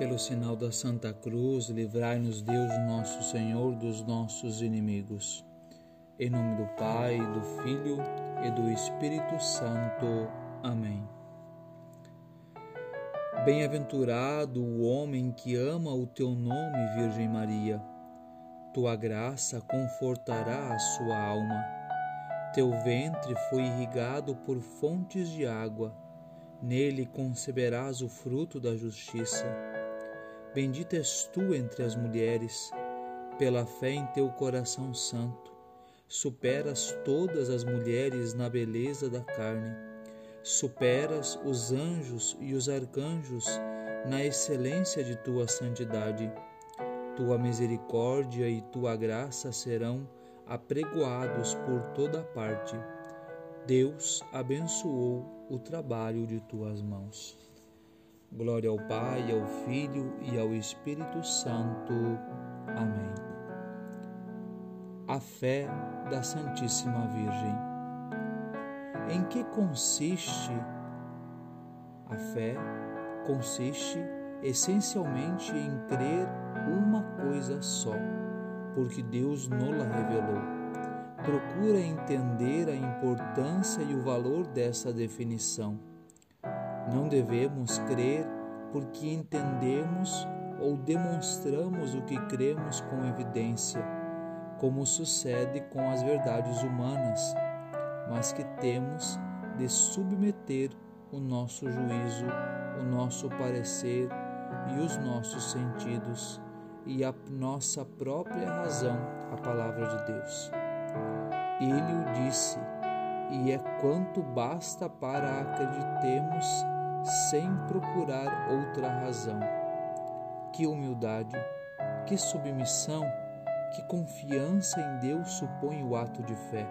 Pelo sinal da Santa Cruz, livrai-nos Deus nosso Senhor dos nossos inimigos. Em nome do Pai, do Filho e do Espírito Santo. Amém. Bem-aventurado o homem que ama o teu nome, Virgem Maria. Tua graça confortará a sua alma. Teu ventre foi irrigado por fontes de água. Nele conceberás o fruto da justiça. Bendita és tu entre as mulheres, pela fé em teu coração santo. Superas todas as mulheres na beleza da carne. Superas os anjos e os arcanjos na excelência de tua santidade. Tua misericórdia e tua graça serão apregoados por toda parte. Deus abençoou o trabalho de tuas mãos. Glória ao Pai, ao Filho e ao Espírito Santo. Amém. A fé da Santíssima Virgem. Em que consiste a fé? Consiste essencialmente em crer uma coisa só, porque Deus nola revelou. Procura entender a importância e o valor dessa definição não devemos crer porque entendemos ou demonstramos o que cremos com evidência, como sucede com as verdades humanas, mas que temos de submeter o nosso juízo, o nosso parecer e os nossos sentidos e a nossa própria razão à palavra de Deus. Ele o disse, e é quanto basta para acreditemos sem procurar outra razão. Que humildade, que submissão, que confiança em Deus supõe o ato de fé.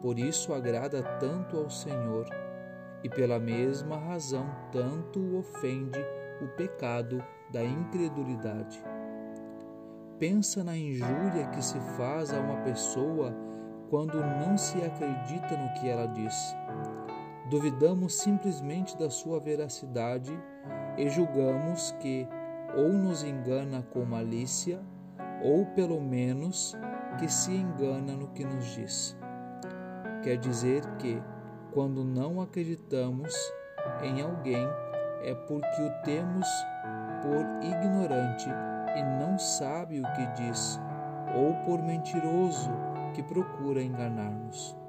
Por isso agrada tanto ao Senhor e pela mesma razão tanto ofende o pecado da incredulidade. Pensa na injúria que se faz a uma pessoa quando não se acredita no que ela diz duvidamos simplesmente da sua veracidade e julgamos que ou nos engana com malícia, ou pelo menos que se engana no que nos diz. Quer dizer que, quando não acreditamos em alguém, é porque o temos por ignorante e não sabe o que diz, ou por mentiroso que procura enganar-nos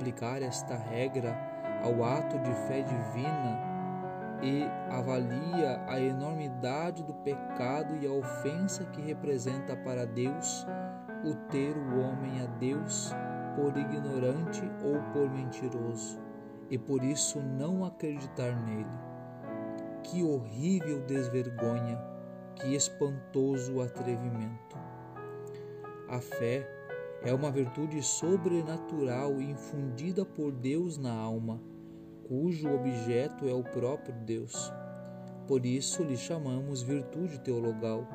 aplicar esta regra ao ato de fé divina e avalia a enormidade do pecado e a ofensa que representa para Deus o ter o homem a Deus por ignorante ou por mentiroso e por isso não acreditar nele. Que horrível desvergonha, que espantoso atrevimento. A fé é uma virtude sobrenatural infundida por Deus na alma, cujo objeto é o próprio Deus. Por isso lhe chamamos virtude teologal,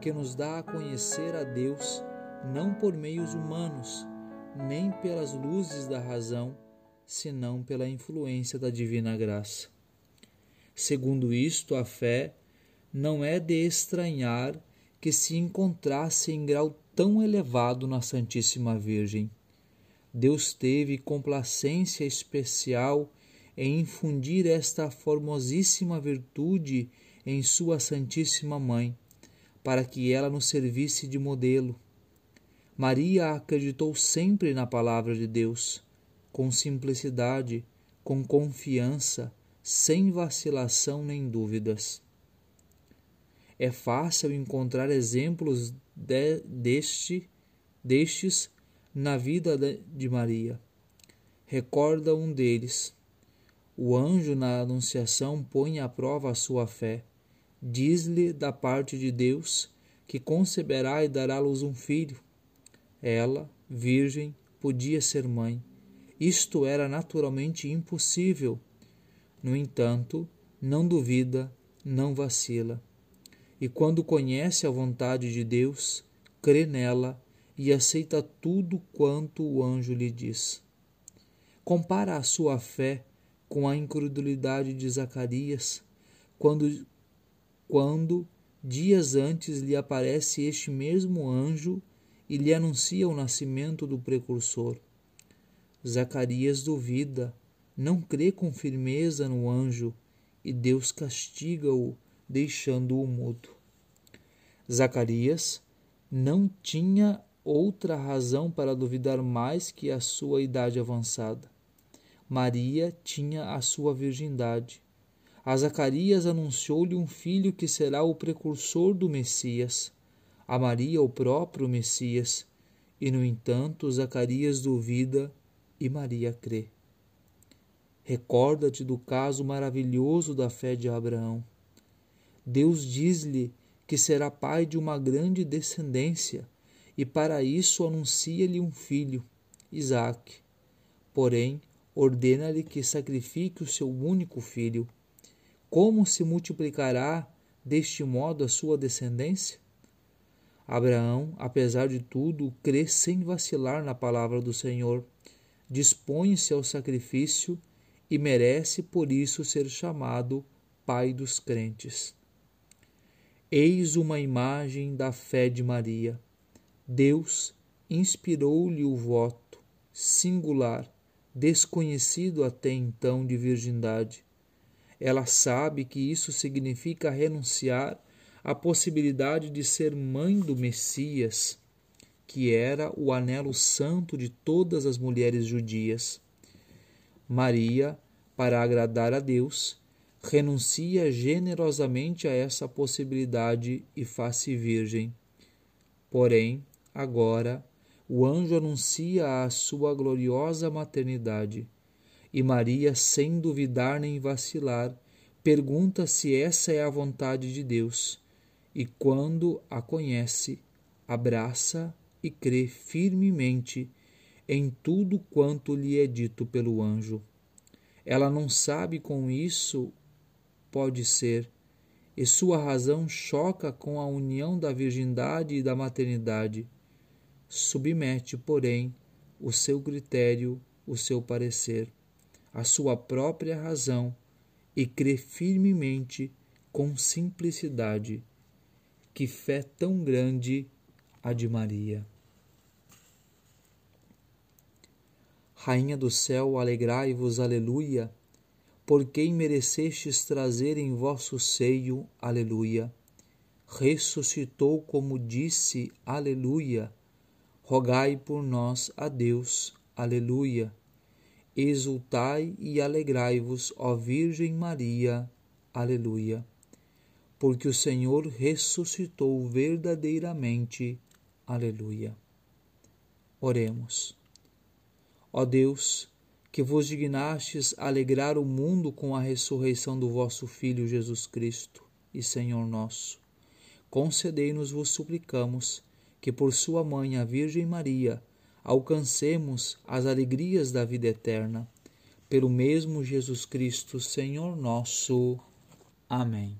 que nos dá a conhecer a Deus não por meios humanos, nem pelas luzes da razão, senão pela influência da divina graça. Segundo isto, a fé não é de estranhar que se encontrasse em grau tão elevado na Santíssima Virgem. Deus teve complacência especial em infundir esta formosíssima virtude em Sua Santíssima Mãe, para que ela nos servisse de modelo. Maria acreditou sempre na palavra de Deus, com simplicidade, com confiança, sem vacilação nem dúvidas. É fácil encontrar exemplos de, deste, destes na vida de Maria. Recorda um deles. O anjo na Anunciação põe à prova a sua fé. Diz-lhe da parte de Deus que conceberá e dará à luz um filho. Ela, virgem, podia ser mãe. Isto era naturalmente impossível. No entanto, não duvida, não vacila e quando conhece a vontade de Deus, crê nela e aceita tudo quanto o anjo lhe diz. Compara a sua fé com a incredulidade de Zacarias, quando quando, dias antes, lhe aparece este mesmo anjo e lhe anuncia o nascimento do precursor. Zacarias duvida, não crê com firmeza no anjo e Deus castiga-o, deixando-o mudo. Zacarias não tinha outra razão para duvidar mais que a sua idade avançada. Maria tinha a sua virgindade. A Zacarias anunciou-lhe um filho que será o precursor do Messias. A Maria, o próprio Messias. E, no entanto, Zacarias duvida e Maria crê. Recorda-te do caso maravilhoso da fé de Abraão. Deus diz-lhe que será pai de uma grande descendência, e para isso anuncia-lhe um filho, Isaque. Porém, ordena-lhe que sacrifique o seu único filho. Como se multiplicará deste modo a sua descendência? Abraão, apesar de tudo, crê sem vacilar na palavra do Senhor, dispõe-se ao sacrifício e merece por isso ser chamado Pai dos crentes. Eis uma imagem da fé de Maria. Deus inspirou-lhe o voto singular, desconhecido até então de virgindade. Ela sabe que isso significa renunciar à possibilidade de ser mãe do Messias, que era o anelo santo de todas as mulheres judias. Maria, para agradar a Deus, renuncia generosamente a essa possibilidade e faz-se virgem. Porém, agora, o anjo anuncia a sua gloriosa maternidade, e Maria, sem duvidar nem vacilar, pergunta se essa é a vontade de Deus, e quando a conhece, abraça e crê firmemente em tudo quanto lhe é dito pelo anjo. Ela não sabe com isso pode ser, e sua razão choca com a união da virgindade e da maternidade. Submete, porém, o seu critério, o seu parecer, a sua própria razão e crê firmemente, com simplicidade. Que fé tão grande a de Maria! Rainha do céu, alegrai-vos, aleluia, por quem merecestes trazer em vosso seio, aleluia. Ressuscitou como disse, aleluia. Rogai por nós a Deus, aleluia. Exultai e alegrai-vos, ó Virgem Maria, aleluia. Porque o Senhor ressuscitou verdadeiramente, aleluia. Oremos. Ó Deus, que vos dignastes alegrar o mundo com a ressurreição do vosso Filho Jesus Cristo e Senhor nosso, concedei-nos, vos suplicamos, que por sua mãe, a Virgem Maria, alcancemos as alegrias da vida eterna. Pelo mesmo Jesus Cristo, Senhor nosso. Amém.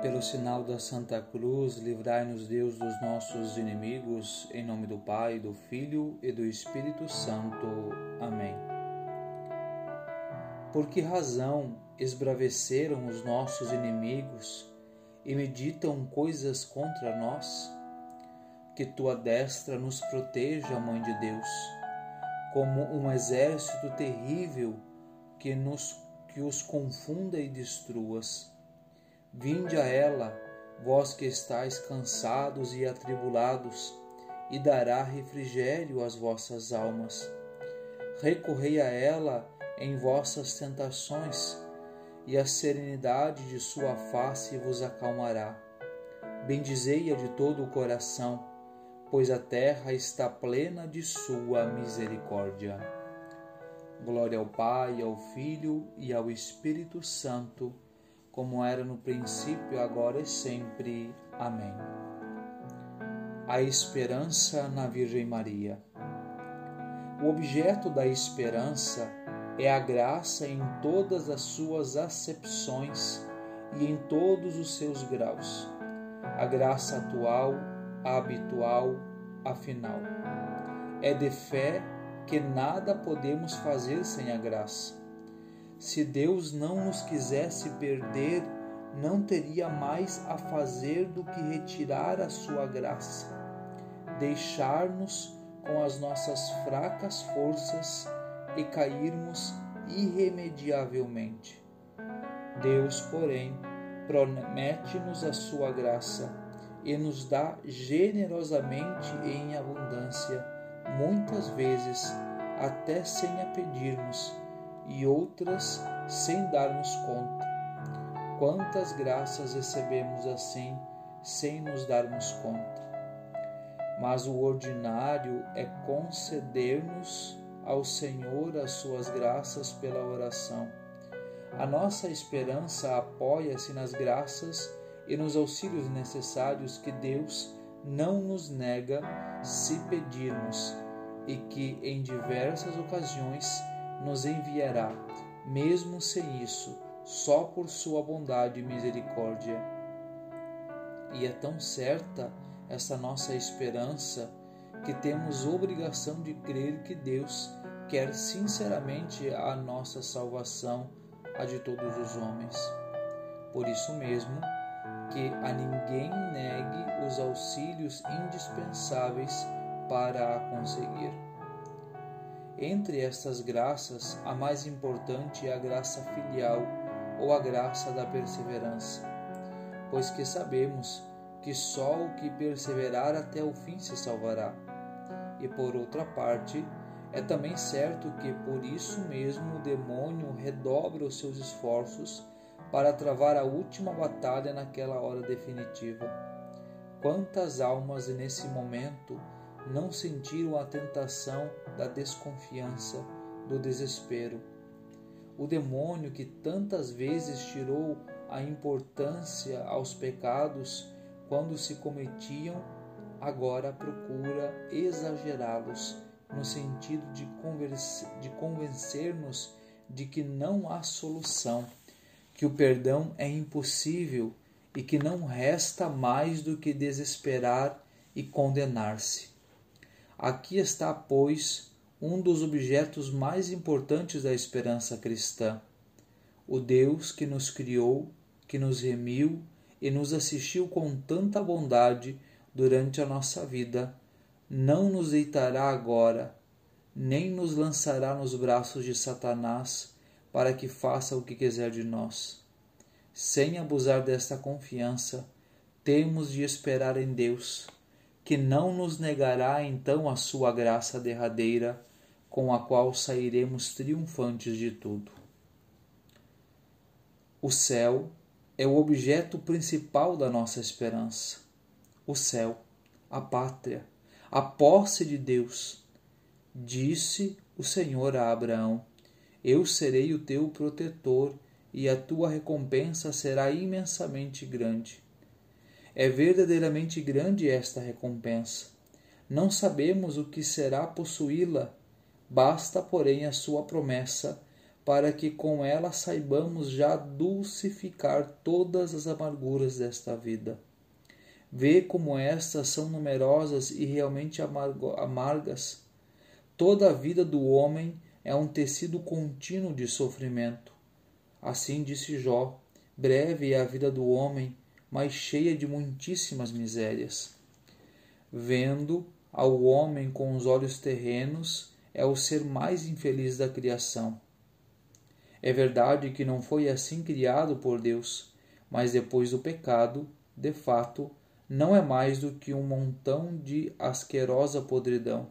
Pelo sinal da Santa Cruz, livrai-nos Deus dos nossos inimigos, em nome do Pai, do Filho e do Espírito Santo. Amém. Por que razão esbraveceram os nossos inimigos e meditam coisas contra nós? Que tua destra nos proteja, Mãe de Deus, como um exército terrível que, nos, que os confunda e destruas Vinde a ela, vós que estáis cansados e atribulados, e dará refrigério às vossas almas. Recorrei a ela em vossas tentações, e a serenidade de sua face vos acalmará. Bendizei-a de todo o coração, pois a terra está plena de sua misericórdia. Glória ao Pai, ao Filho e ao Espírito Santo como era no princípio, agora e sempre. Amém. A esperança na Virgem Maria. O objeto da esperança é a graça em todas as suas acepções e em todos os seus graus. A graça atual, a habitual, a final. É de fé que nada podemos fazer sem a graça se Deus não nos quisesse perder, não teria mais a fazer do que retirar a sua graça, deixar-nos com as nossas fracas forças e cairmos irremediavelmente. Deus, porém, promete-nos a sua graça e nos dá generosamente e em abundância, muitas vezes até sem a pedirmos e outras sem darmos conta. Quantas graças recebemos assim, sem nos darmos conta. Mas o ordinário é conceder-nos ao Senhor as suas graças pela oração. A nossa esperança apoia-se nas graças e nos auxílios necessários que Deus não nos nega se pedirmos e que em diversas ocasiões nos enviará, mesmo sem isso, só por sua bondade e misericórdia. E é tão certa essa nossa esperança que temos obrigação de crer que Deus quer sinceramente a nossa salvação, a de todos os homens. Por isso mesmo, que a ninguém negue os auxílios indispensáveis para a conseguir. Entre estas graças, a mais importante é a graça filial ou a graça da perseverança, pois que sabemos que só o que perseverar até o fim se salvará. E por outra parte, é também certo que por isso mesmo o demônio redobra os seus esforços para travar a última batalha naquela hora definitiva. Quantas almas nesse momento não sentiram a tentação da desconfiança, do desespero. O demônio que tantas vezes tirou a importância aos pecados quando se cometiam, agora procura exagerá-los no sentido de, de convencer-nos de que não há solução, que o perdão é impossível e que não resta mais do que desesperar e condenar-se. Aqui está, pois, um dos objetos mais importantes da esperança cristã. O Deus que nos criou, que nos remiu e nos assistiu com tanta bondade durante a nossa vida, não nos deitará agora, nem nos lançará nos braços de Satanás para que faça o que quiser de nós. Sem abusar desta confiança, temos de esperar em Deus que não nos negará então a sua graça derradeira, com a qual sairemos triunfantes de tudo. O céu é o objeto principal da nossa esperança. O céu, a pátria, a posse de Deus. Disse o Senhor a Abraão: Eu serei o teu protetor e a tua recompensa será imensamente grande. É verdadeiramente grande esta recompensa. Não sabemos o que será possuí-la, basta, porém, a sua promessa, para que com ela saibamos já dulcificar todas as amarguras desta vida. Vê como estas são numerosas e realmente amargas. Toda a vida do homem é um tecido contínuo de sofrimento. Assim disse Jó: breve é a vida do homem, mas cheia de muitíssimas misérias. Vendo ao homem com os olhos terrenos, é o ser mais infeliz da criação. É verdade que não foi assim criado por Deus, mas depois do pecado, de fato, não é mais do que um montão de asquerosa podridão.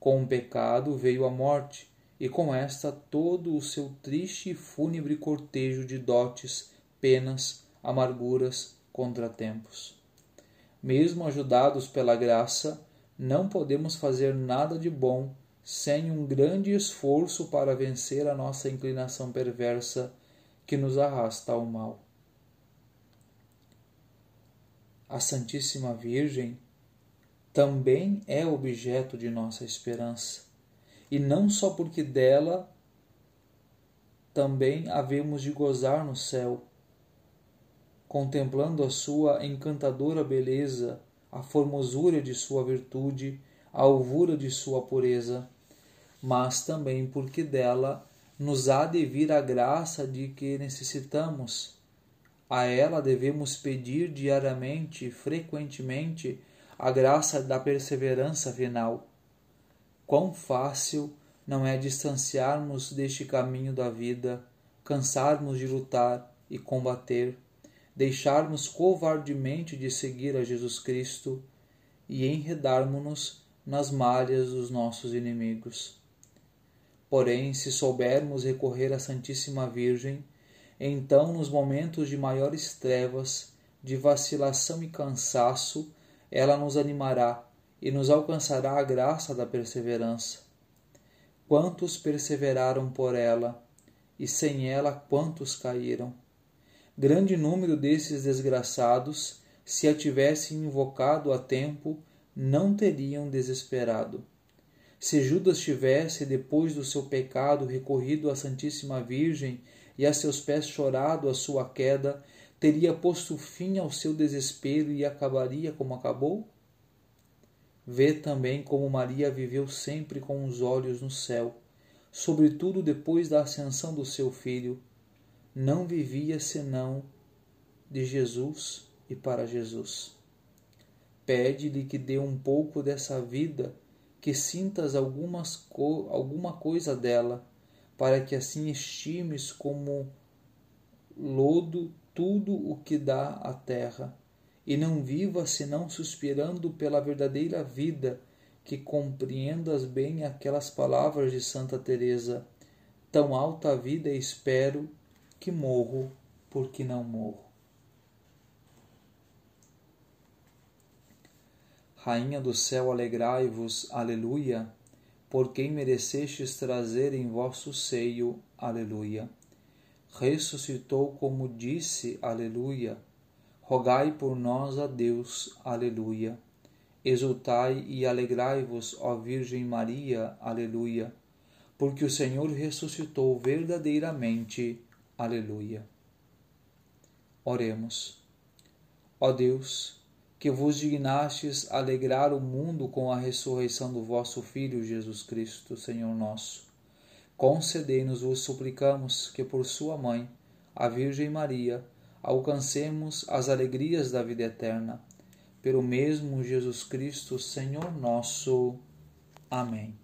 Com o pecado veio a morte, e com esta todo o seu triste e fúnebre cortejo de dotes, penas, amarguras, contratempos. Mesmo ajudados pela graça, não podemos fazer nada de bom sem um grande esforço para vencer a nossa inclinação perversa que nos arrasta ao mal. A Santíssima Virgem também é objeto de nossa esperança, e não só porque dela também havemos de gozar no céu, contemplando a sua encantadora beleza, a formosura de sua virtude, a alvura de sua pureza, mas também porque dela nos há de vir a graça de que necessitamos. A ela devemos pedir diariamente, frequentemente, a graça da perseverança final. Quão fácil não é distanciarmos deste caminho da vida, cansarmos de lutar e combater, deixarmos covardemente de seguir a Jesus Cristo e enredarmos-nos nas malhas dos nossos inimigos. Porém, se soubermos recorrer à Santíssima Virgem, então, nos momentos de maiores trevas, de vacilação e cansaço, ela nos animará e nos alcançará a graça da perseverança. Quantos perseveraram por ela, e sem ela quantos caíram? Grande número desses desgraçados, se a tivessem invocado a tempo, não teriam desesperado. Se Judas tivesse, depois do seu pecado, recorrido à Santíssima Virgem e a seus pés chorado a sua queda, teria posto fim ao seu desespero e acabaria como acabou? Vê também como Maria viveu sempre com os olhos no céu, sobretudo depois da ascensão do seu filho. Não vivia senão de Jesus e para Jesus. Pede-lhe que dê um pouco dessa vida, que sintas algumas co alguma coisa dela, para que assim estimes como lodo tudo o que dá a terra e não viva senão suspirando pela verdadeira vida, que compreendas bem aquelas palavras de Santa Teresa: tão alta vida espero que morro porque não morro. Rainha do céu, alegrai-vos, aleluia, por quem merecestes trazer em vosso seio, aleluia. Ressuscitou como disse, aleluia rogai por nós a Deus. Aleluia. Exultai e alegrai-vos, ó Virgem Maria. Aleluia. Porque o Senhor ressuscitou verdadeiramente. Aleluia. Oremos. Ó Deus, que vos dignastes alegrar o mundo com a ressurreição do vosso Filho Jesus Cristo, Senhor nosso. Concedei-nos, vos suplicamos, que por sua mãe, a Virgem Maria, alcancemos as alegrias da vida eterna. Pelo mesmo Jesus Cristo, Senhor nosso. Amém.